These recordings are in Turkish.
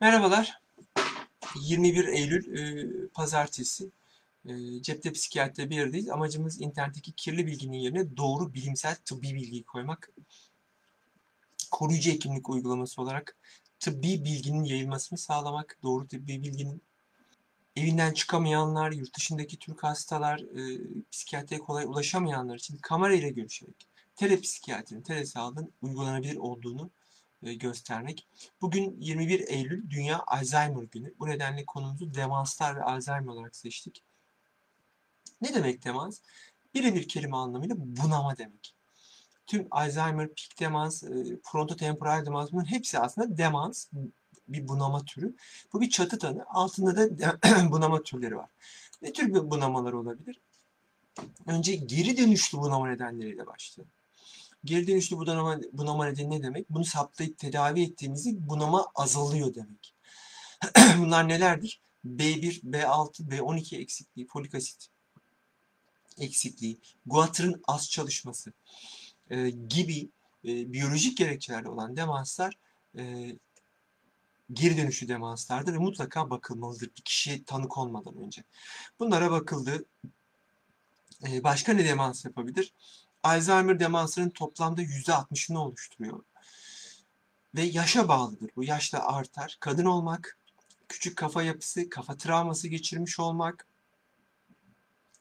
Merhabalar. 21 Eylül e, Pazartesi. E, cepte psikiyatride bir yerdeyiz. Amacımız internetteki kirli bilginin yerine doğru bilimsel tıbbi bilgiyi koymak. Koruyucu hekimlik uygulaması olarak tıbbi bilginin yayılmasını sağlamak. Doğru tıbbi bilginin evinden çıkamayanlar, yurt dışındaki Türk hastalar, e, psikiyatriye kolay ulaşamayanlar için kamera ile görüşerek telepsikiyatrinin, telesağlığın uygulanabilir olduğunu göstermek. Bugün 21 Eylül Dünya Alzheimer Günü. Bu nedenle konumuzu demanslar ve Alzheimer olarak seçtik. Ne demek demans? Birebir kelime anlamıyla bunama demek. Tüm Alzheimer, pik demans, e, frontotemporal demans bunun hepsi aslında demans bir bunama türü. Bu bir çatı tanı. Altında da bunama türleri var. Ne tür bir bunamalar olabilir? Önce geri dönüşlü bunama nedenleriyle başlayalım. Geri dönüşlü bunama, bunama nedeni ne demek? Bunu saptayıp tedavi ettiğimizde bunama azalıyor demek. Bunlar nelerdir? B1, B6, B12 eksikliği, folik asit eksikliği, guatrın az çalışması e, gibi e, biyolojik gerekçelerle olan demanslar e, geri dönüşü demanslardır ve mutlaka bakılmalıdır bir kişiye tanık olmadan önce. Bunlara bakıldı. E, başka ne demans yapabilir? Alzheimer demansının toplamda %60'ını oluşturuyor. Ve yaşa bağlıdır. Bu yaşla artar. Kadın olmak, küçük kafa yapısı, kafa travması geçirmiş olmak,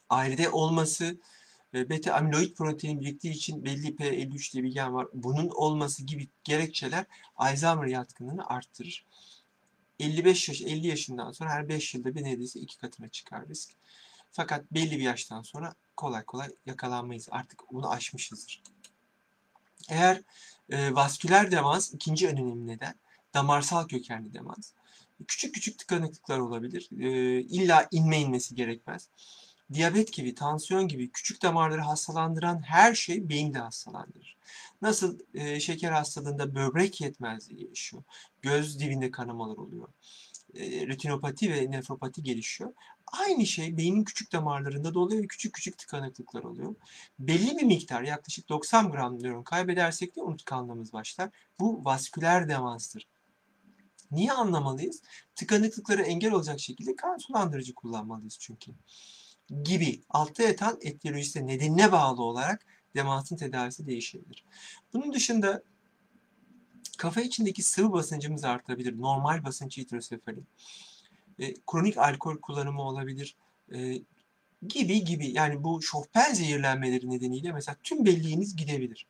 ailede olması, beta amiloid protein biriktiği için belli P53 diye bir gen var. Bunun olması gibi gerekçeler Alzheimer yatkınlığını arttırır. 55 yaş, 50 yaşından sonra her 5 yılda bir neredeyse iki katına çıkar risk. Fakat belli bir yaştan sonra kolay kolay yakalanmayız. Artık bunu aşmışızdır. Eğer e, vasküler demans ikinci en önemli neden. Damarsal kökenli demans. Küçük küçük tıkanıklıklar olabilir. E, illa inme inmesi gerekmez. Diyabet gibi, tansiyon gibi küçük damarları hastalandıran her şey beyin de hastalandırır. Nasıl e, şeker hastalığında böbrek yetmezliği gelişiyor. Göz dibinde kanamalar oluyor. E, retinopati ve nefropati gelişiyor. Aynı şey beynin küçük damarlarında da oluyor ve küçük küçük tıkanıklıklar oluyor. Belli bir miktar yaklaşık 90 gram nöron kaybedersek de unutkanlığımız başlar. Bu vasküler demanstır. Niye anlamalıyız? Tıkanıklıkları engel olacak şekilde kan sulandırıcı kullanmalıyız çünkü. Gibi altta yatan etiyolojisi nedenine bağlı olarak demansın tedavisi değişebilir. Bunun dışında kafa içindeki sıvı basıncımız artabilir. Normal basınç hidrosefali e, kronik alkol kullanımı olabilir e, gibi gibi. Yani bu şofben zehirlenmeleri nedeniyle mesela tüm belliğiniz gidebilir.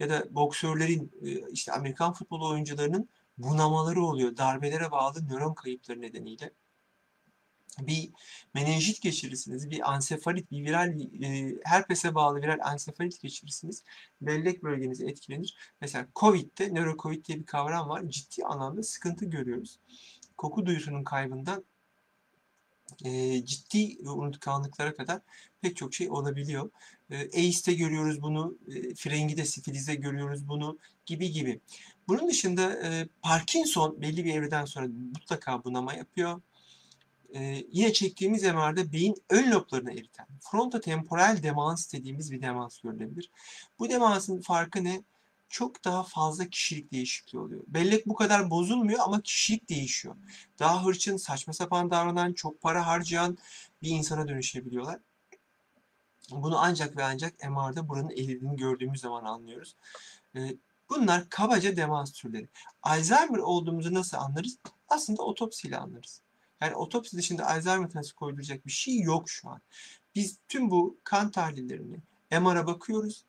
Ya da boksörlerin, e, işte Amerikan futbol oyuncularının bunamaları oluyor. Darbelere bağlı nöron kayıpları nedeniyle. Bir menenjit geçirirsiniz, bir ansefalit, bir viral, e, herpese bağlı viral ansefalit geçirirsiniz. Bellek bölgeniz etkilenir. Mesela COVID'de, nörocovid diye bir kavram var. Ciddi anlamda sıkıntı görüyoruz koku duyusunun kaybından e, ciddi unutkanlıklara kadar pek çok şey olabiliyor. E, AIDS'te görüyoruz bunu, e, frengide, sifilizde görüyoruz bunu gibi gibi. Bunun dışında e, Parkinson belli bir evreden sonra mutlaka bunama yapıyor. E, yine çektiğimiz MR'da beyin ön loblarını eriten frontotemporal demans dediğimiz bir demans görülebilir. Bu demansın farkı ne? çok daha fazla kişilik değişikliği oluyor. Bellek bu kadar bozulmuyor ama kişilik değişiyor. Daha hırçın, saçma sapan davranan, çok para harcayan bir insana dönüşebiliyorlar. Bunu ancak ve ancak MR'da buranın eğildiğini gördüğümüz zaman anlıyoruz. Ee, bunlar kabaca demans türleri. Alzheimer olduğumuzu nasıl anlarız? Aslında otopsiyle anlarız. Yani otopsi dışında Alzheimer tanısı koyulacak bir şey yok şu an. Biz tüm bu kan tahlillerini MR'a bakıyoruz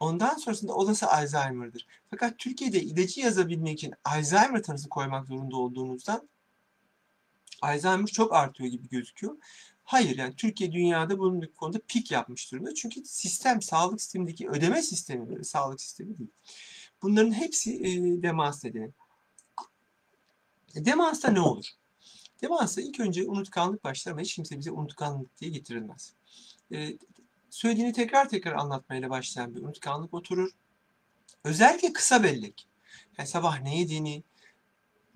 Ondan sonrasında olası Alzheimer'dır. Fakat Türkiye'de ilacı yazabilmek için Alzheimer tanısı koymak zorunda olduğunuzdan Alzheimer çok artıyor gibi gözüküyor. Hayır yani Türkiye dünyada bunun bir konuda pik yapmış durumda. Çünkü sistem, sağlık sistemindeki ödeme sistemi sağlık sistemi değil. Bunların hepsi e, demans nedeni. Demansta ne olur? Demansta ilk önce unutkanlık başlar ama hiç kimse bize unutkanlık diye getirilmez. E, söylediğini tekrar tekrar anlatmayla başlayan bir unutkanlık oturur. Özellikle kısa bellek. Yani sabah ne yediğini,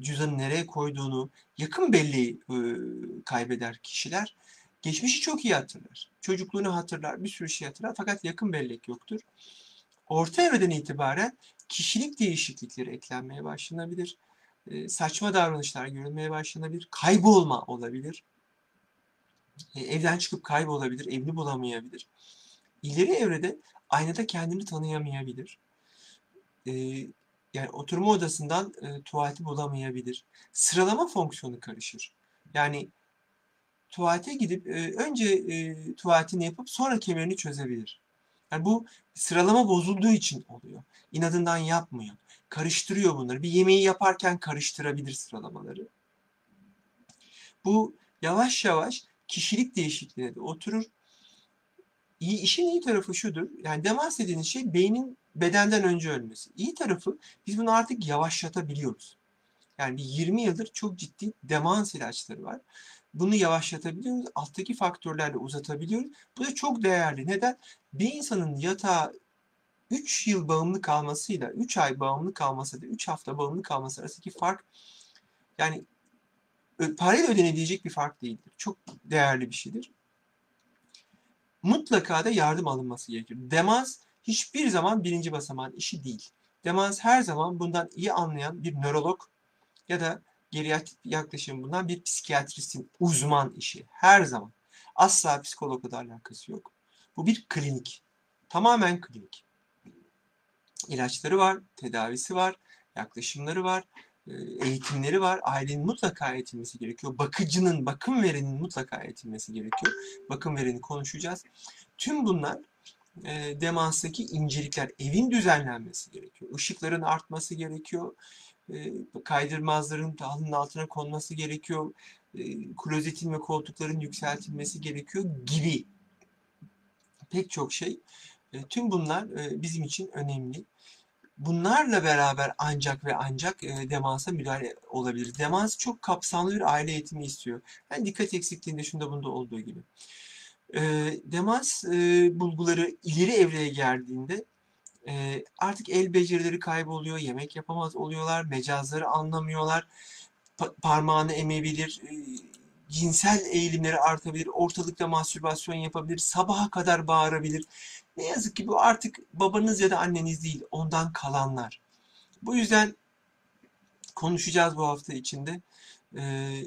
cüzdanı nereye koyduğunu, yakın belleği e, kaybeder kişiler. Geçmişi çok iyi hatırlar. Çocukluğunu hatırlar, bir sürü şey hatırlar fakat yakın bellek yoktur. Orta evreden itibaren kişilik değişiklikleri eklenmeye başlanabilir. Saçma davranışlar görülmeye başlanabilir, kaybolma olabilir, evden çıkıp kaybolabilir, evini bulamayabilir. İleri evrede aynada kendini tanıyamayabilir. Yani oturma odasından tuvaleti bulamayabilir. Sıralama fonksiyonu karışır. Yani tuvalete gidip önce tuvaletini yapıp sonra kemerini çözebilir. Yani bu sıralama bozulduğu için oluyor. İnadından yapmıyor. Karıştırıyor bunları. Bir yemeği yaparken karıştırabilir sıralamaları. Bu yavaş yavaş kişilik değişikliğine de oturur. İyi, işin iyi tarafı şudur. Yani demans dediğiniz şey beynin bedenden önce ölmesi. İyi tarafı biz bunu artık yavaşlatabiliyoruz. Yani bir 20 yıldır çok ciddi demans ilaçları var. Bunu yavaşlatabiliyoruz. Alttaki faktörlerle uzatabiliyoruz. Bu da çok değerli. Neden? Bir insanın yatağa 3 yıl bağımlı kalmasıyla 3 ay bağımlı kalması da 3 hafta bağımlı kalması arasındaki fark yani parayla ödenebilecek bir fark değildir. Çok değerli bir şeydir. Mutlaka da yardım alınması gerekir. Demans hiçbir zaman birinci basamağın işi değil. Demans her zaman bundan iyi anlayan bir nörolog ya da geriatrik yaklaşım bundan bir psikiyatristin uzman işi. Her zaman. Asla psikologla da alakası yok. Bu bir klinik. Tamamen klinik. İlaçları var, tedavisi var, yaklaşımları var, eğitimleri var. Ailenin mutlaka eğitilmesi gerekiyor. Bakıcının, bakım verenin mutlaka eğitilmesi gerekiyor. Bakım vereni konuşacağız. Tüm bunlar e, demanstaki incelikler. Evin düzenlenmesi gerekiyor. Işıkların artması gerekiyor. E, kaydırmazların halının altına konması gerekiyor. E, klozetin ve koltukların yükseltilmesi gerekiyor gibi pek çok şey. E, tüm bunlar e, bizim için önemli. Bunlarla beraber ancak ve ancak e, demansa müdahale olabilir. Demans çok kapsamlı bir aile eğitimi istiyor. Yani dikkat eksikliğinde şunda bunda olduğu gibi. Demans bulguları ileri evreye geldiğinde artık el becerileri kayboluyor, yemek yapamaz oluyorlar, mecazları anlamıyorlar, pa- parmağını emebilir, cinsel eğilimleri artabilir, ortalıkta mastürbasyon yapabilir, sabaha kadar bağırabilir. Ne yazık ki bu artık babanız ya da anneniz değil, ondan kalanlar. Bu yüzden konuşacağız bu hafta içinde. Ee,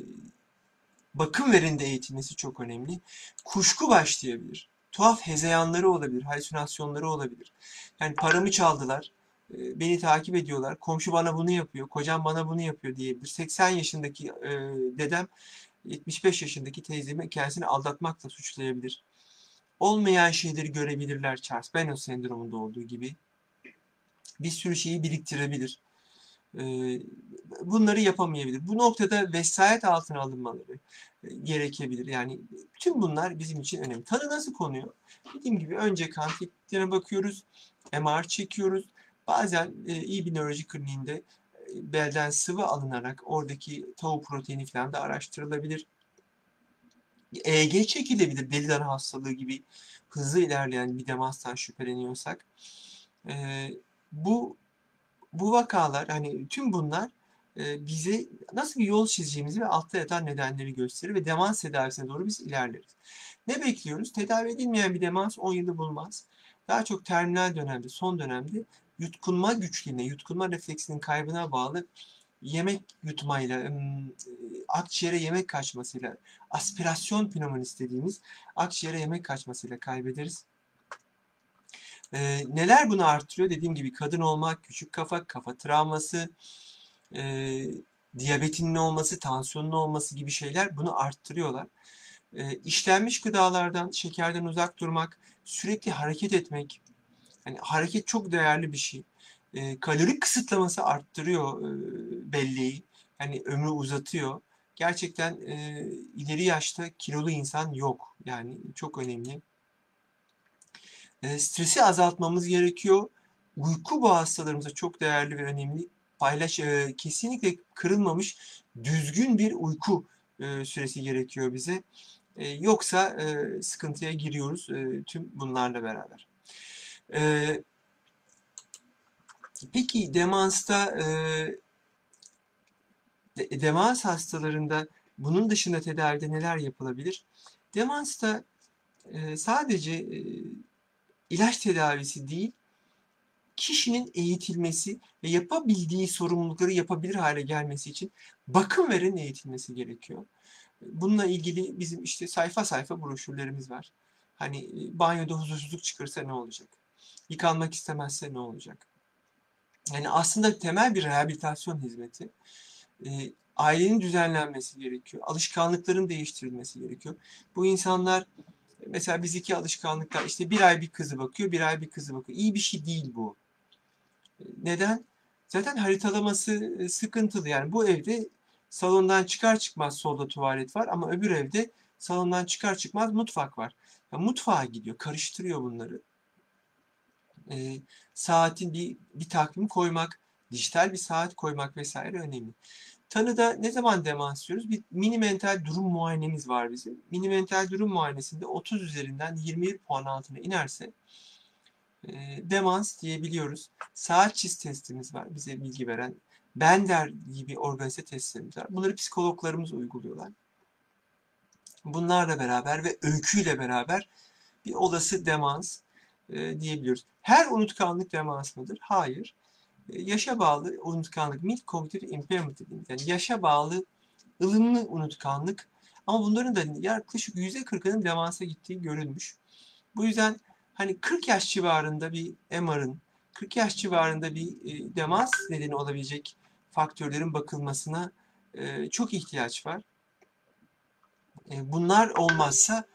bakım verinde eğitilmesi çok önemli. Kuşku başlayabilir. Tuhaf hezeyanları olabilir, halüsinasyonları olabilir. Yani paramı çaldılar, beni takip ediyorlar, komşu bana bunu yapıyor, kocam bana bunu yapıyor diyebilir. 80 yaşındaki e, dedem 75 yaşındaki teyzemi kendisini aldatmakla suçlayabilir. Olmayan şeyleri görebilirler Charles Bennet sendromunda olduğu gibi. Bir sürü şeyi biriktirebilir. Bunları yapamayabilir. Bu noktada vesayet altına alınmaları gerekebilir. Yani tüm bunlar bizim için önemli. Tanı nasıl konuyor? Dediğim gibi önce kan bakıyoruz. MR çekiyoruz. Bazen iyi bir nöroloji kliniğinde belden sıvı alınarak oradaki tau proteini falan da araştırılabilir. EEG çekilebilir deli hastalığı gibi hızlı ilerleyen bir demanstan şüpheleniyorsak. E, bu bu vakalar hani tüm bunlar e, bize nasıl bir yol çizeceğimizi ve altta yatan nedenleri gösterir ve demans tedavisine doğru biz ilerleriz. Ne bekliyoruz? Tedavi edilmeyen bir demans 10 yılı bulmaz. Daha çok terminal dönemde, son dönemde yutkunma güçlüğüne, yutkunma refleksinin kaybına bağlı yemek yutmayla, akciğere yemek kaçmasıyla, aspirasyon pneumonisi dediğimiz akciğere yemek kaçmasıyla kaybederiz. Ee, neler bunu artırıyor? Dediğim gibi kadın olmak, küçük kafa, kafa travması, e, diyabetinin olması, tansiyonun olması gibi şeyler bunu arttırıyorlar. E, işlenmiş gıdalardan, şekerden uzak durmak, sürekli hareket etmek, yani hareket çok değerli bir şey. E, kalori kısıtlaması arttırıyor e, belleği. Yani ömrü uzatıyor. Gerçekten e, ileri yaşta kilolu insan yok. Yani çok önemli. E, stresi azaltmamız gerekiyor. Uyku bu hastalarımıza çok değerli ve önemli. Paylaş, e, kesinlikle kırılmamış düzgün bir uyku e, süresi gerekiyor bize. E, yoksa e, sıkıntıya giriyoruz e, tüm bunlarla beraber. E, peki demansta e, de, demans hastalarında bunun dışında tedavide neler yapılabilir? Demansta e, sadece e, ilaç tedavisi değil, kişinin eğitilmesi ve yapabildiği sorumlulukları yapabilir hale gelmesi için bakım veren eğitilmesi gerekiyor. Bununla ilgili bizim işte sayfa sayfa broşürlerimiz var. Hani e, banyoda huzursuzluk çıkarsa ne olacak? Yıkanmak istemezse ne olacak? Yani aslında temel bir rehabilitasyon hizmeti. E, ailenin düzenlenmesi gerekiyor. Alışkanlıkların değiştirilmesi gerekiyor. Bu insanlar mesela biz iki alışkanlıklar işte bir ay bir kızı bakıyor, bir ay bir kızı bakıyor. İyi bir şey değil bu. Neden? Zaten haritalaması e, sıkıntılı. Yani bu evde salondan çıkar çıkmaz solda tuvalet var ama öbür evde salondan çıkar çıkmaz mutfak var. Ya mutfağa gidiyor, karıştırıyor bunları. E, saatin bir, bir takvim koymak, dijital bir saat koymak vesaire önemli. Tanıda ne zaman demans diyoruz? Bir mini mental durum muayenemiz var bizim. Mini mental durum muayenesinde 30 üzerinden 21 puan altına inerse e, demans diyebiliyoruz. Saat çiz testimiz var bize bilgi veren. Bender gibi organize testlerimiz var. Bunları psikologlarımız uyguluyorlar. Bunlarla beraber ve öyküyle beraber bir olası demans e, diyebiliyoruz. Her unutkanlık demans mıdır? Hayır. E, yaşa bağlı unutkanlık, mid cognitive impairment dediğimiz yani yaşa bağlı ılımlı unutkanlık ama bunların da yaklaşık %40'ının demansa gittiği görülmüş. Bu yüzden hani 40 yaş civarında bir MR'ın 40 yaş civarında bir e, demans nedeni olabilecek faktörlerin bakılmasına e, çok ihtiyaç var. E, bunlar olmazsa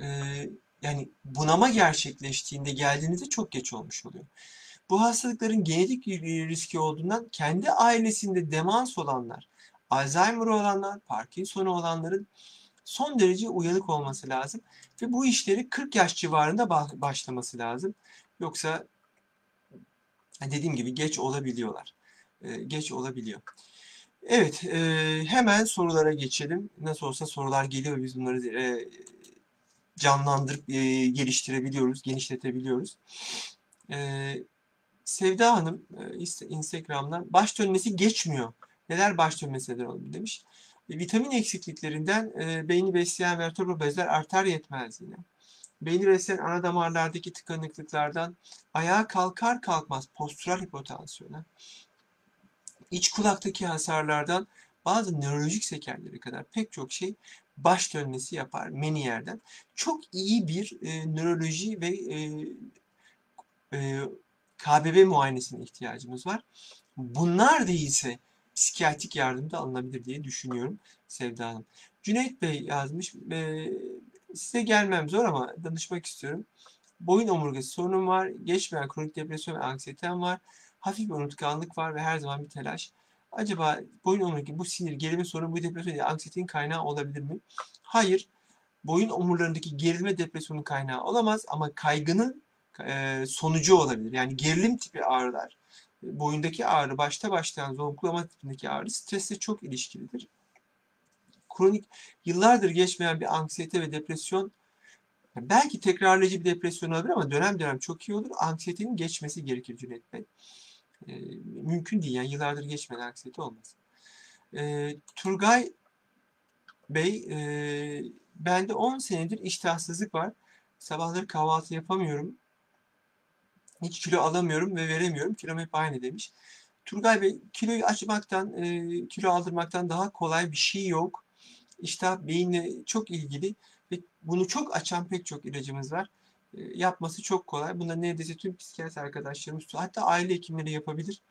e, yani bunama gerçekleştiğinde geldiğinizde çok geç olmuş oluyor. Bu hastalıkların genetik riski olduğundan kendi ailesinde demans olanlar, Alzheimer olanlar, Parkinson olanların son derece uyanık olması lazım. Ve bu işleri 40 yaş civarında başlaması lazım. Yoksa dediğim gibi geç olabiliyorlar. Geç olabiliyor. Evet, hemen sorulara geçelim. Nasıl olsa sorular geliyor, biz bunları canlandırıp geliştirebiliyoruz, genişletebiliyoruz. Sevda Hanım Instagram'dan baş dönmesi geçmiyor. Neler baş dönmesi neden demiş. E, vitamin eksikliklerinden e, beyni besleyen vertebral bezler arter yetmezliğine, beyni besleyen ana damarlardaki tıkanıklıklardan ayağa kalkar kalkmaz postural hipotansiyona, iç kulaktaki hasarlardan bazı nörolojik sekerlere kadar pek çok şey baş dönmesi yapar Menier'den. Çok iyi bir e, nöroloji ve e, e, KBB muayenesine ihtiyacımız var. Bunlar değilse psikiyatrik yardım da alınabilir diye düşünüyorum Sevda Hanım. Cüneyt Bey yazmış. E, size gelmem zor ama danışmak istiyorum. Boyun omurgası sorunum var. Geçmeyen kronik depresyon ve anksiyetem var. Hafif bir unutkanlık var ve her zaman bir telaş. Acaba boyun omurgası bu sinir, gerilme sorunu bu depresyon ya anksiyetenin kaynağı olabilir mi? Hayır. Boyun omurlarındaki gerilme depresyonun kaynağı olamaz ama kaygının e, sonucu olabilir. Yani gerilim tipi ağrılar boyundaki ağrı başta başlayan zonklama tipindeki ağrı stresle çok ilişkilidir. Kronik yıllardır geçmeyen bir anksiyete ve depresyon belki tekrarlayıcı bir depresyon olabilir ama dönem dönem çok iyi olur. Anksiyetenin geçmesi gerekir Cüneyt Bey. E, mümkün değil yani yıllardır geçmeyen anksiyete olmaz. E, Turgay Bey e, bende 10 senedir iştahsızlık var. Sabahları kahvaltı yapamıyorum. Hiç kilo alamıyorum ve veremiyorum. Kilom hep aynı demiş. Turgay Bey kiloyu açmaktan, e, kilo aldırmaktan daha kolay bir şey yok. İştah beyinle çok ilgili ve bunu çok açan pek çok ilacımız var. Yapması çok kolay. Bunda neredeyse tüm psikiyatri arkadaşlarımız hatta aile hekimleri yapabilir.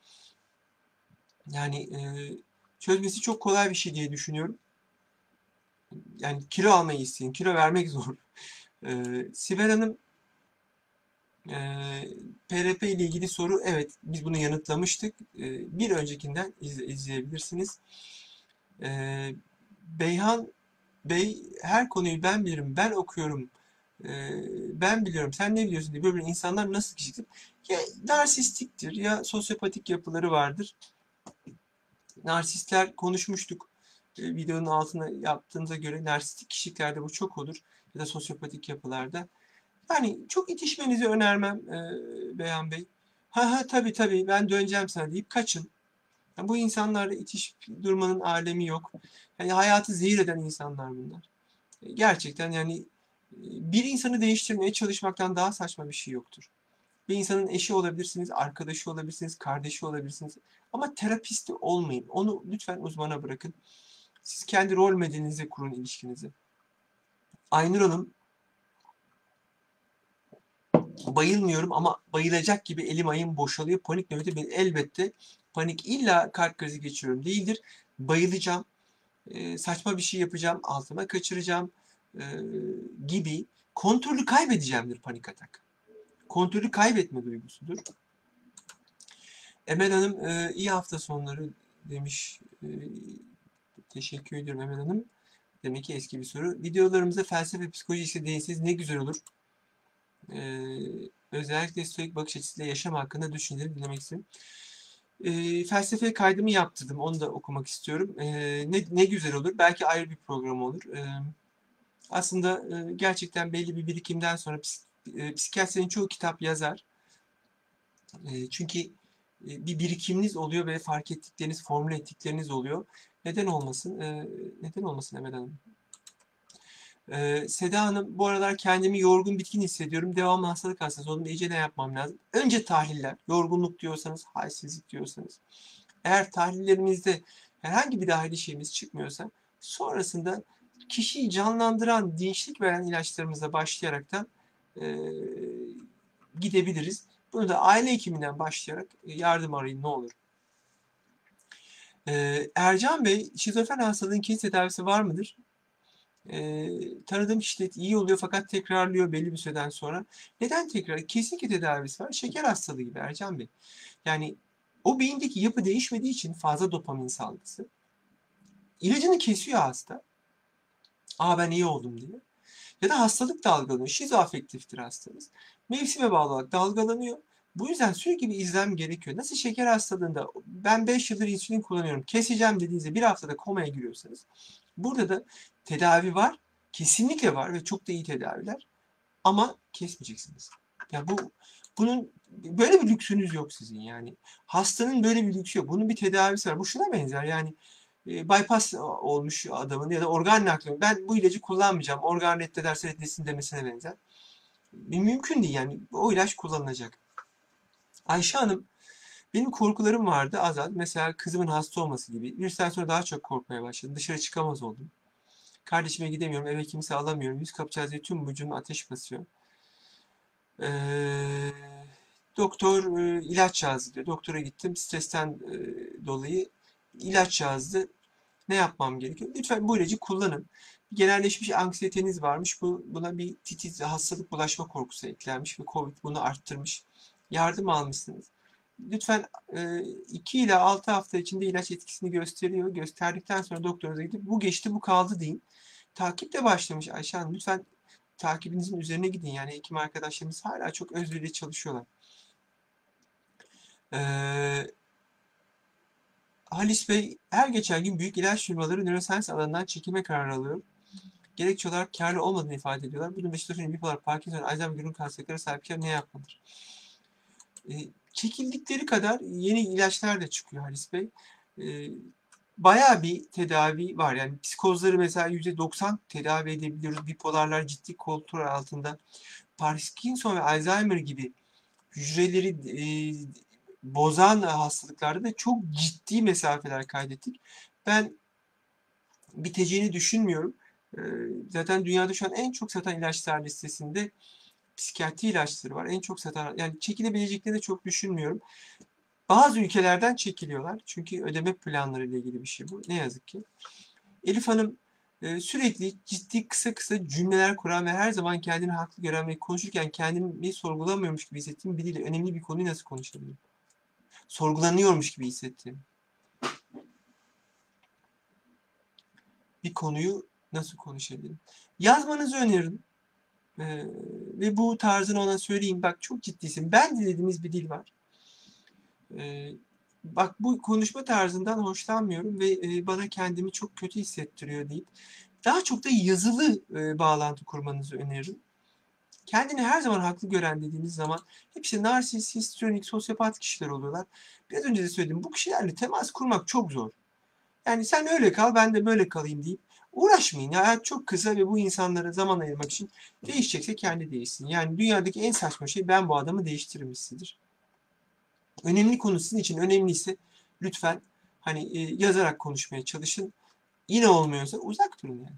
Yani e, çözmesi çok kolay bir şey diye düşünüyorum. Yani kilo almayı isteyin. Kilo vermek zor. E, Sibel Hanım e, PRP ile ilgili soru evet biz bunu yanıtlamıştık. E, bir öncekinden izle, izleyebilirsiniz. E, Beyhan Bey her konuyu ben bilirim, ben okuyorum, ben biliyorum, sen ne biliyorsun diye böyle insanlar nasıl kişilik? Ya narsistiktir ya sosyopatik yapıları vardır. Narsistler konuşmuştuk. E, videonun altına yaptığınıza göre narsistik kişiliklerde bu çok olur. Ya da sosyopatik yapılarda. Yani çok itişmenizi önermem e, Beyhan Bey. Ha ha tabii tabii ben döneceğim sana deyip kaçın. Yani bu insanlarla itiş durmanın alemi yok. Yani hayatı zehir eden insanlar bunlar. Gerçekten yani bir insanı değiştirmeye çalışmaktan daha saçma bir şey yoktur. Bir insanın eşi olabilirsiniz, arkadaşı olabilirsiniz, kardeşi olabilirsiniz. Ama terapisti olmayın. Onu lütfen uzmana bırakın. Siz kendi rol modelinizle kurun ilişkinizi. Aynur Hanım bayılmıyorum ama bayılacak gibi elim ayım boşalıyor. Panik nöbeti ben elbette panik illa kalp krizi geçiriyorum değildir. Bayılacağım. E, saçma bir şey yapacağım. Altıma kaçıracağım. E, gibi kontrolü kaybedeceğimdir panik atak. Kontrolü kaybetme duygusudur. Emel Hanım e, iyi hafta sonları demiş. E, teşekkür ediyorum Emel Hanım. Demek ki eski bir soru. Videolarımıza felsefe psikoloji ise değilseniz ne güzel olur. Ee, özellikle stoik bakış açısıyla yaşam hakkında düşünceleri dinlemek istedim. Ee, felsefe kaydımı yaptırdım. Onu da okumak istiyorum. Ee, ne, ne güzel olur. Belki ayrı bir program olur. Ee, aslında e, gerçekten belli bir birikimden sonra psik, e, psikiyatrinin çoğu kitap yazar. E, çünkü bir birikiminiz oluyor ve fark ettikleriniz, formüle ettikleriniz oluyor. Neden olmasın? Neden olmasın Emel Hanım? Seda Hanım bu aralar kendimi yorgun bitkin hissediyorum. Devamlı hastalık hastası oldum. İyice ne yapmam lazım? Önce tahliller. Yorgunluk diyorsanız, halsizlik diyorsanız. Eğer tahlillerimizde herhangi bir dahili şeyimiz çıkmıyorsa sonrasında kişiyi canlandıran, dinçlik veren ilaçlarımıza başlayaraktan e, gidebiliriz. Bunu da aile hekiminden başlayarak yardım arayın ne olur. Ee, Ercan Bey, şizofren hastalığın kesin tedavisi var mıdır? e, tanıdığım şiddet iyi oluyor fakat tekrarlıyor belli bir süreden sonra. Neden tekrar? Kesinlikle tedavisi var. Şeker hastalığı gibi Ercan Bey. Yani o beyindeki yapı değişmediği için fazla dopamin salgısı. İlacını kesiyor hasta. Aa ben iyi oldum diye. Ya da hastalık dalgalanıyor. Şizoafektiftir hastamız. Mevsime bağlı olarak dalgalanıyor. Bu yüzden sürekli bir izlem gerekiyor. Nasıl şeker hastalığında ben 5 yıldır insülin kullanıyorum keseceğim dediğinizde bir haftada komaya giriyorsanız burada da tedavi var. Kesinlikle var ve çok da iyi tedaviler. Ama kesmeyeceksiniz. Ya bu bunun böyle bir lüksünüz yok sizin yani. Hastanın böyle bir lüksü yok. Bunun bir tedavisi var. Bu şuna benzer yani e, bypass olmuş adamın ya da organ nakli. Ben bu ilacı kullanmayacağım. Organ reddederse reddetsin demesine benzer. Mümkün değil yani. O ilaç kullanılacak. Ayşe Hanım benim korkularım vardı azal. Mesela kızımın hasta olması gibi. Bir sene sonra daha çok korkmaya başladım. Dışarı çıkamaz oldum. Kardeşime gidemiyorum, eve kimse alamıyorum. Yüz kapacağız diye tüm vücudum ateş basıyor. Ee, doktor e, ilaç yazdı diyor. Doktora gittim. Stresten e, dolayı ilaç yazdı. Ne yapmam gerekiyor? Lütfen bu ilacı kullanın. Genelleşmiş anksiyeteniz varmış. Bu, buna bir titiz hastalık bulaşma korkusu eklenmiş ve Covid bunu arttırmış. Yardım almışsınız. Lütfen 2 ile 6 hafta içinde ilaç etkisini gösteriyor. Gösterdikten sonra doktorunuza gidip bu geçti bu kaldı deyin. Takip de başlamış Ayşe Hanım. Lütfen takibinizin üzerine gidin. Yani hekim arkadaşlarımız hala çok özverili çalışıyorlar. Ee, Halis Bey her geçen gün büyük ilaç firmaları nöroscience alanından çekilme kararı alıyor. Gerekçe olarak karlı olmadığını ifade ediyorlar. Bunun şizofreni, bipolar, Parkinson, Alzheimer, görün kanserlere sahipken ne yapmalıdır? Ee, çekildikleri kadar yeni ilaçlar da çıkıyor Halis Bey. Ee, bayağı bir tedavi var. Yani psikozları mesela %90 tedavi edebiliyoruz. Bipolarlar ciddi kontrol altında. Parkinson ve Alzheimer gibi hücreleri e, bozan hastalıklarda da çok ciddi mesafeler kaydettik. Ben biteceğini düşünmüyorum. E, zaten dünyada şu an en çok satan ilaçlar listesinde psikiyatri ilaçları var. En çok satan yani çekilebileceklerini de çok düşünmüyorum. Bazı ülkelerden çekiliyorlar. Çünkü ödeme planları ile ilgili bir şey bu. Ne yazık ki. Elif Hanım e, sürekli ciddi kısa kısa cümleler kuran ve her zaman kendini haklı gören ve konuşurken kendini sorgulamıyormuş gibi hissettiğim biriyle önemli bir konuyu nasıl konuşabilirim? Sorgulanıyormuş gibi hissettim. Bir konuyu nasıl konuşabilirim? Yazmanızı öneririm. Ee, ve bu tarzını ona söyleyeyim. Bak çok ciddisin. Ben dinlediğimiz bir dil var. Ee, bak bu konuşma tarzından hoşlanmıyorum ve e, bana kendimi çok kötü hissettiriyor deyip daha çok da yazılı e, bağlantı kurmanızı öneririm. Kendini her zaman haklı gören dediğiniz zaman hepsi narsist, histrionik, sosyopat kişiler oluyorlar. Biraz önce de söyledim bu kişilerle temas kurmak çok zor. Yani sen öyle kal ben de böyle kalayım deyip Uğraşmayın. Ya hayat çok kısa ve bu insanlara zaman ayırmak için değişecekse kendi değişsin. Yani dünyadaki en saçma şey ben bu adamı değiştiririm hissidir. Önemli konu sizin için önemliyse lütfen hani e, yazarak konuşmaya çalışın. Yine olmuyorsa uzak durun yani.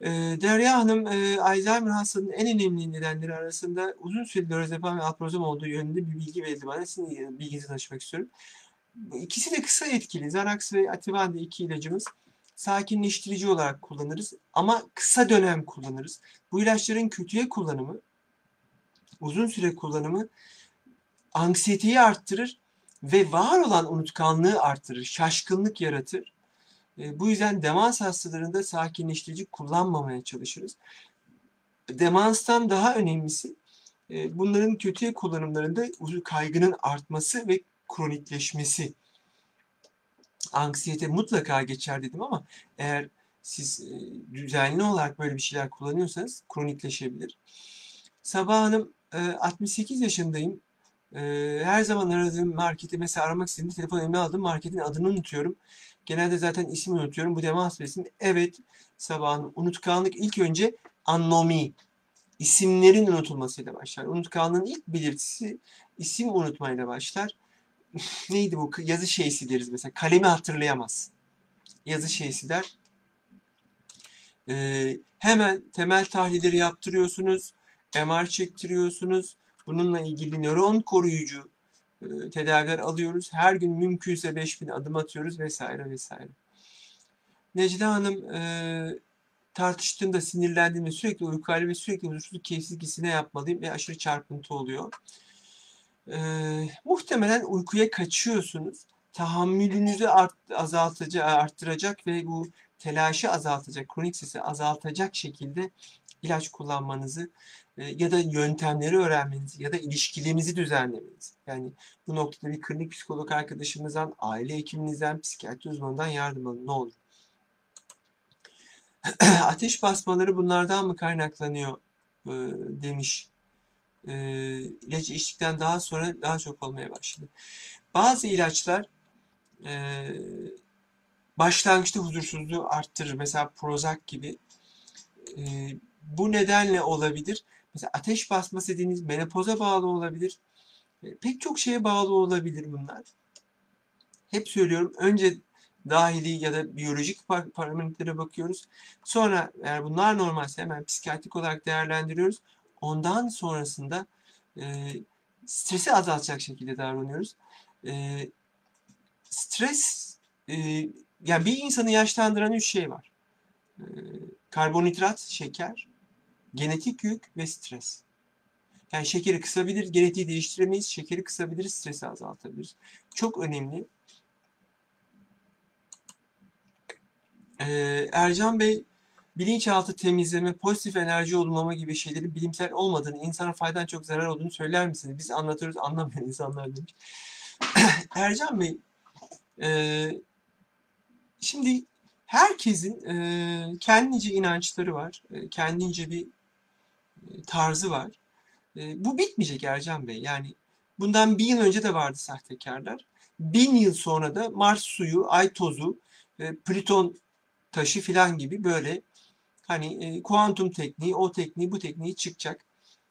Derya Hanım, Alzheimer hastalığının en önemli nedenleri arasında uzun süreli lorazepam ve alprozom olduğu yönünde bir bilgi verildi bana. Sizin bilginizi taşımak istiyorum. İkisi de kısa etkili. Xanax ve Ativan iki ilacımız sakinleştirici olarak kullanırız ama kısa dönem kullanırız. Bu ilaçların kötüye kullanımı, uzun süre kullanımı anksiyeteyi arttırır ve var olan unutkanlığı arttırır, şaşkınlık yaratır. E, bu yüzden demans hastalarında sakinleştirici kullanmamaya çalışırız. Demanstan daha önemlisi e, bunların kötüye kullanımlarında kaygının artması ve kronikleşmesi. Anksiyete mutlaka geçer dedim ama eğer siz e, düzenli olarak böyle bir şeyler kullanıyorsanız kronikleşebilir. Sabah Hanım 68 yaşındayım. Her zaman aradığım marketi mesela aramak istediğimde telefon elime aldım marketin adını unutuyorum. Genelde zaten ismi unutuyorum. Bu demans resim. Evet sabahın unutkanlık ilk önce anomi. isimlerin unutulmasıyla başlar. Unutkanlığın ilk belirtisi isim unutmayla başlar. Neydi bu? Yazı şeysi deriz mesela. Kalemi hatırlayamaz. Yazı şeysi der. Ee, hemen temel tahlilleri yaptırıyorsunuz. MR çektiriyorsunuz. Bununla ilgili nöron koruyucu e, tedaviler alıyoruz. Her gün mümkünse 5000 adım atıyoruz vesaire vesaire. Necla Hanım e, tartıştığımda sinirlendiğimde sürekli uyku ve sürekli huzursuzluk keyifsizlik hissine yapmalıyım ve aşırı çarpıntı oluyor. E, muhtemelen uykuya kaçıyorsunuz. Tahammülünüzü art, azaltacak, arttıracak ve bu telaşı azaltacak, kronik sesi azaltacak şekilde ilaç kullanmanızı ya da yöntemleri öğrenmenizi ya da ilişkilerinizi düzenlemenizi. Yani bu noktada bir klinik psikolog arkadaşımızdan, aile hekiminizden, psikiyatri uzmanından yardım alın ne olur. Ateş basmaları bunlardan mı kaynaklanıyor e, demiş. E, ilacı içtikten daha sonra daha çok olmaya başladı. Bazı ilaçlar e, başlangıçta huzursuzluğu arttırır. Mesela Prozac gibi. E, bu nedenle olabilir. Mesela ateş basması dediğiniz menopoza bağlı olabilir. E, pek çok şeye bağlı olabilir bunlar. Hep söylüyorum önce dahili ya da biyolojik parametrelere bakıyoruz. Sonra eğer bunlar normalse hemen psikiyatrik olarak değerlendiriyoruz. Ondan sonrasında e, stresi azaltacak şekilde davranıyoruz. E, stres e, yani bir insanı yaşlandıran üç şey var. E, karbonhidrat, şeker, genetik yük ve stres. Yani şekeri kısabilir, genetiği değiştiremeyiz. Şekeri kısabiliriz, stresi azaltabiliriz. Çok önemli. Ee, Ercan Bey, bilinçaltı temizleme, pozitif enerji olmama gibi şeylerin bilimsel olmadığını, insana faydan çok zarar olduğunu söyler misiniz? Biz anlatıyoruz, anlamayan insanlar demiş. Ercan Bey, e, şimdi herkesin e, kendince inançları var, e, kendince bir tarzı var. E, bu bitmeyecek Ercan Bey. Yani bundan bir yıl önce de vardı sahtekarlar. Bin yıl sonra da Mars suyu, ay tozu, e, Plüton taşı filan gibi böyle hani e, kuantum tekniği, o tekniği, bu tekniği çıkacak.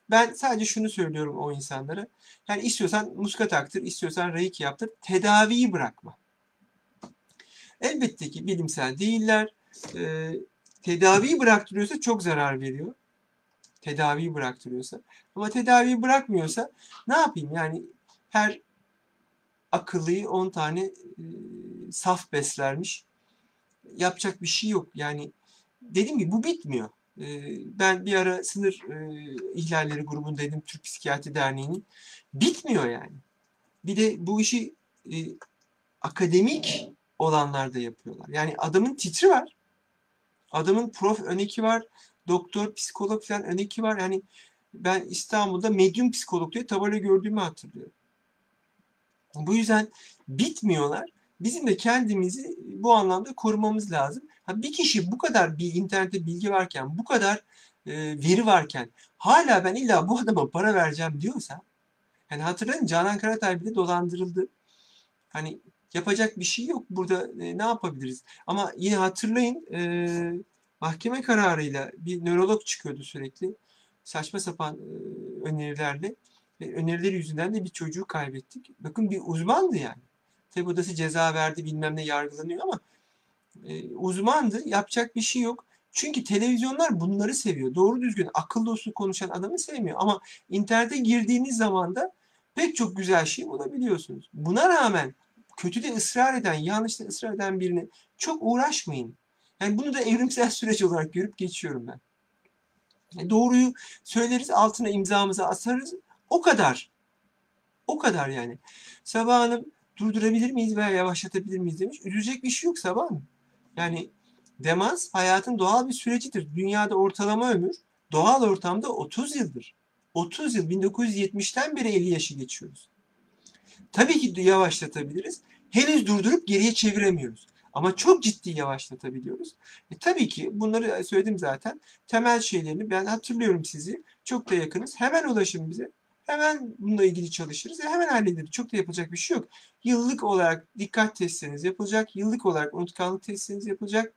Ben sadece şunu söylüyorum o insanlara. Yani istiyorsan muska taktır, istiyorsan reiki yaptır. Tedaviyi bırakma. Elbette ki bilimsel değiller. E, tedaviyi bıraktırıyorsa çok zarar veriyor tedaviyi bıraktırıyorsa. Ama tedaviyi bırakmıyorsa ne yapayım? Yani her akıllıyı 10 tane e, saf beslermiş. Yapacak bir şey yok. Yani dediğim gibi bu bitmiyor. E, ben bir ara sınır e, ihlalleri grubundaydım Türk Psikiyatri Derneği'nin. Bitmiyor yani. Bir de bu işi e, akademik olanlar da yapıyorlar. Yani adamın titri var. Adamın prof öneki var doktor, psikolog falan öneki var. Yani ben İstanbul'da medyum psikolog diye tabela gördüğümü hatırlıyorum. Bu yüzden bitmiyorlar. Bizim de kendimizi bu anlamda korumamız lazım. Bir kişi bu kadar bir internette bilgi varken, bu kadar e, veri varken hala ben illa bu adama para vereceğim diyorsa yani hatırlayın Canan Karatay bile dolandırıldı. Hani Yapacak bir şey yok. Burada e, ne yapabiliriz? Ama yine hatırlayın e, mahkeme kararıyla bir nörolog çıkıyordu sürekli. Saçma sapan e, önerilerle. Ve önerileri yüzünden de bir çocuğu kaybettik. Bakın bir uzmandı yani. Tabi odası ceza verdi bilmem ne yargılanıyor ama e, uzmandı. Yapacak bir şey yok. Çünkü televizyonlar bunları seviyor. Doğru düzgün akıllı usul konuşan adamı sevmiyor. Ama internete girdiğiniz zaman da pek çok güzel şey bulabiliyorsunuz. Buna rağmen kötüde ısrar eden, yanlışta ısrar eden birine çok uğraşmayın. Yani bunu da evrimsel süreç olarak görüp geçiyorum ben. Yani doğruyu söyleriz, altına imzamızı asarız. O kadar. O kadar yani. Sabah Hanım durdurabilir miyiz veya yavaşlatabilir miyiz demiş. Üzülecek bir şey yok Sabah Hanım. Yani demans hayatın doğal bir sürecidir. Dünyada ortalama ömür doğal ortamda 30 yıldır. 30 yıl 1970'ten beri 50 yaşı geçiyoruz. Tabii ki yavaşlatabiliriz. Henüz durdurup geriye çeviremiyoruz. Ama çok ciddi yavaşlatabiliyoruz. E, tabii ki bunları söyledim zaten. Temel şeylerini ben hatırlıyorum sizi. Çok da yakınız. Hemen ulaşın bize. Hemen bununla ilgili çalışırız. E, hemen hallederiz. Çok da yapacak bir şey yok. Yıllık olarak dikkat testleriniz yapılacak. Yıllık olarak unutkanlık testleriniz yapılacak.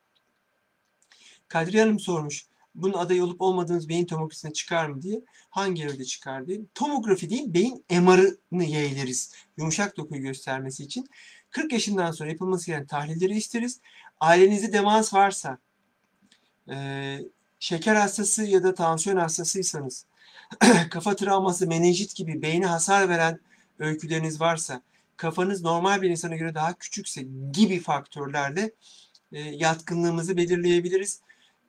Kadriye Hanım sormuş. Bunun aday olup olmadığınız beyin tomografisine çıkar mı diye. Hangi evde çıkar diye. Tomografi değil beyin MR'ını yeğleriz. Yumuşak dokuyu göstermesi için. 40 yaşından sonra yapılması gereken tahlilleri isteriz. Ailenizde demans varsa, e, şeker hastası ya da tansiyon hastasıysanız, kafa travması, menenjit gibi beyne hasar veren öyküleriniz varsa, kafanız normal bir insana göre daha küçükse gibi faktörlerle e, yatkınlığımızı belirleyebiliriz.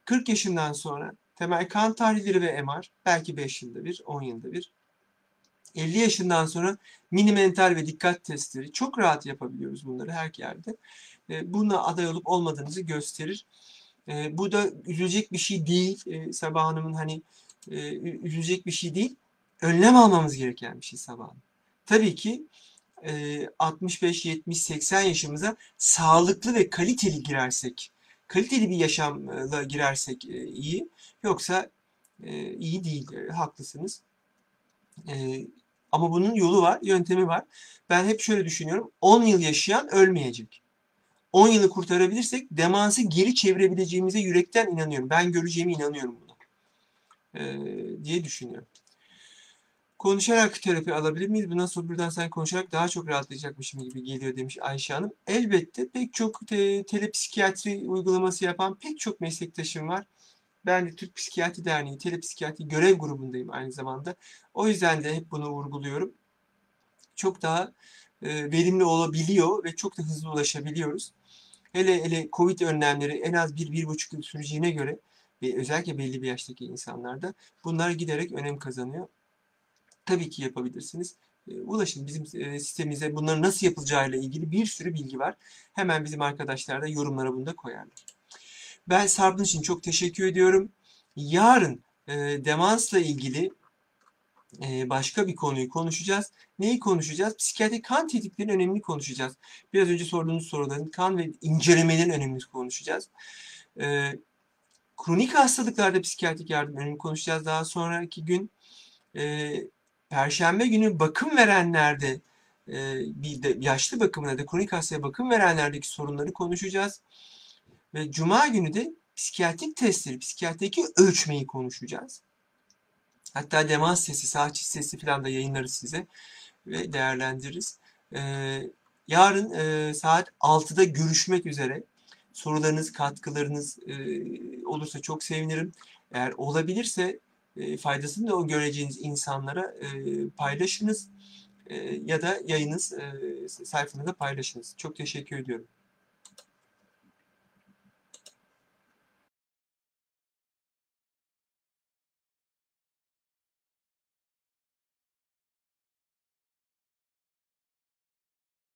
40 yaşından sonra temel kan tahlilleri ve MR belki 5 yılda bir, 10 yılda bir. 50 yaşından sonra mini mental ve dikkat testleri çok rahat yapabiliyoruz bunları her yerde. E, buna aday olup olmadığınızı gösterir. E, bu da üzülecek bir şey değil. E, Sabah Hanım'ın hani üzülecek bir şey değil. Önlem almamız gereken bir şey Sabah Hanım. Tabii ki 65, 70, 80 yaşımıza sağlıklı ve kaliteli girersek, kaliteli bir yaşamla girersek iyi. Yoksa iyi değil, haklısınız. Ama bunun yolu var, yöntemi var. Ben hep şöyle düşünüyorum. 10 yıl yaşayan ölmeyecek. 10 yılı kurtarabilirsek demansı geri çevirebileceğimize yürekten inanıyorum. Ben göreceğime inanıyorum buna. diye düşünüyorum. Konuşarak terapi alabilir miyiz? Bu nasıl buradan sen konuşarak daha çok rahatlayacakmışım gibi geliyor demiş Ayşe Hanım. Elbette pek çok te telepsikiyatri uygulaması yapan pek çok meslektaşım var. Ben de Türk Psikiyatri Derneği Telepsikiyatri görev grubundayım aynı zamanda. O yüzden de hep bunu vurguluyorum. Çok daha e, verimli olabiliyor ve çok da hızlı ulaşabiliyoruz. Hele hele Covid önlemleri en az 1-1,5 yıl süreceğine göre ve özellikle belli bir yaştaki insanlarda bunlar giderek önem kazanıyor tabii ki yapabilirsiniz. E, ulaşın bizim e, sitemize bunların nasıl yapılacağıyla ilgili bir sürü bilgi var. Hemen bizim arkadaşlar da yorumlara bunu da koyarlar. Ben Sarp'ın için çok teşekkür ediyorum. Yarın e, demansla ilgili e, başka bir konuyu konuşacağız. Neyi konuşacağız? Psikiyatrik kan tetiklerinin önemini konuşacağız. Biraz önce sorduğunuz soruların kan ve incelemelerin önemini konuşacağız. E, kronik hastalıklarda psikiyatrik yardım önemini konuşacağız. Daha sonraki gün e, Perşembe günü bakım verenlerde e, bir de yaşlı bakımlarda kronik hastaya bakım verenlerdeki sorunları konuşacağız. Ve cuma günü de psikiyatrik testleri, psikiyatrik ölçmeyi konuşacağız. Hatta demans sesi, sağ sesi falan da yayınlarız size ve değerlendiririz. Ee, yarın e, saat 6'da görüşmek üzere. Sorularınız, katkılarınız e, olursa çok sevinirim. Eğer olabilirse e, faydasını da o göreceğiniz insanlara e, paylaşınız e, ya da yayınız e, sayfanızda paylaşınız. Çok teşekkür ediyorum.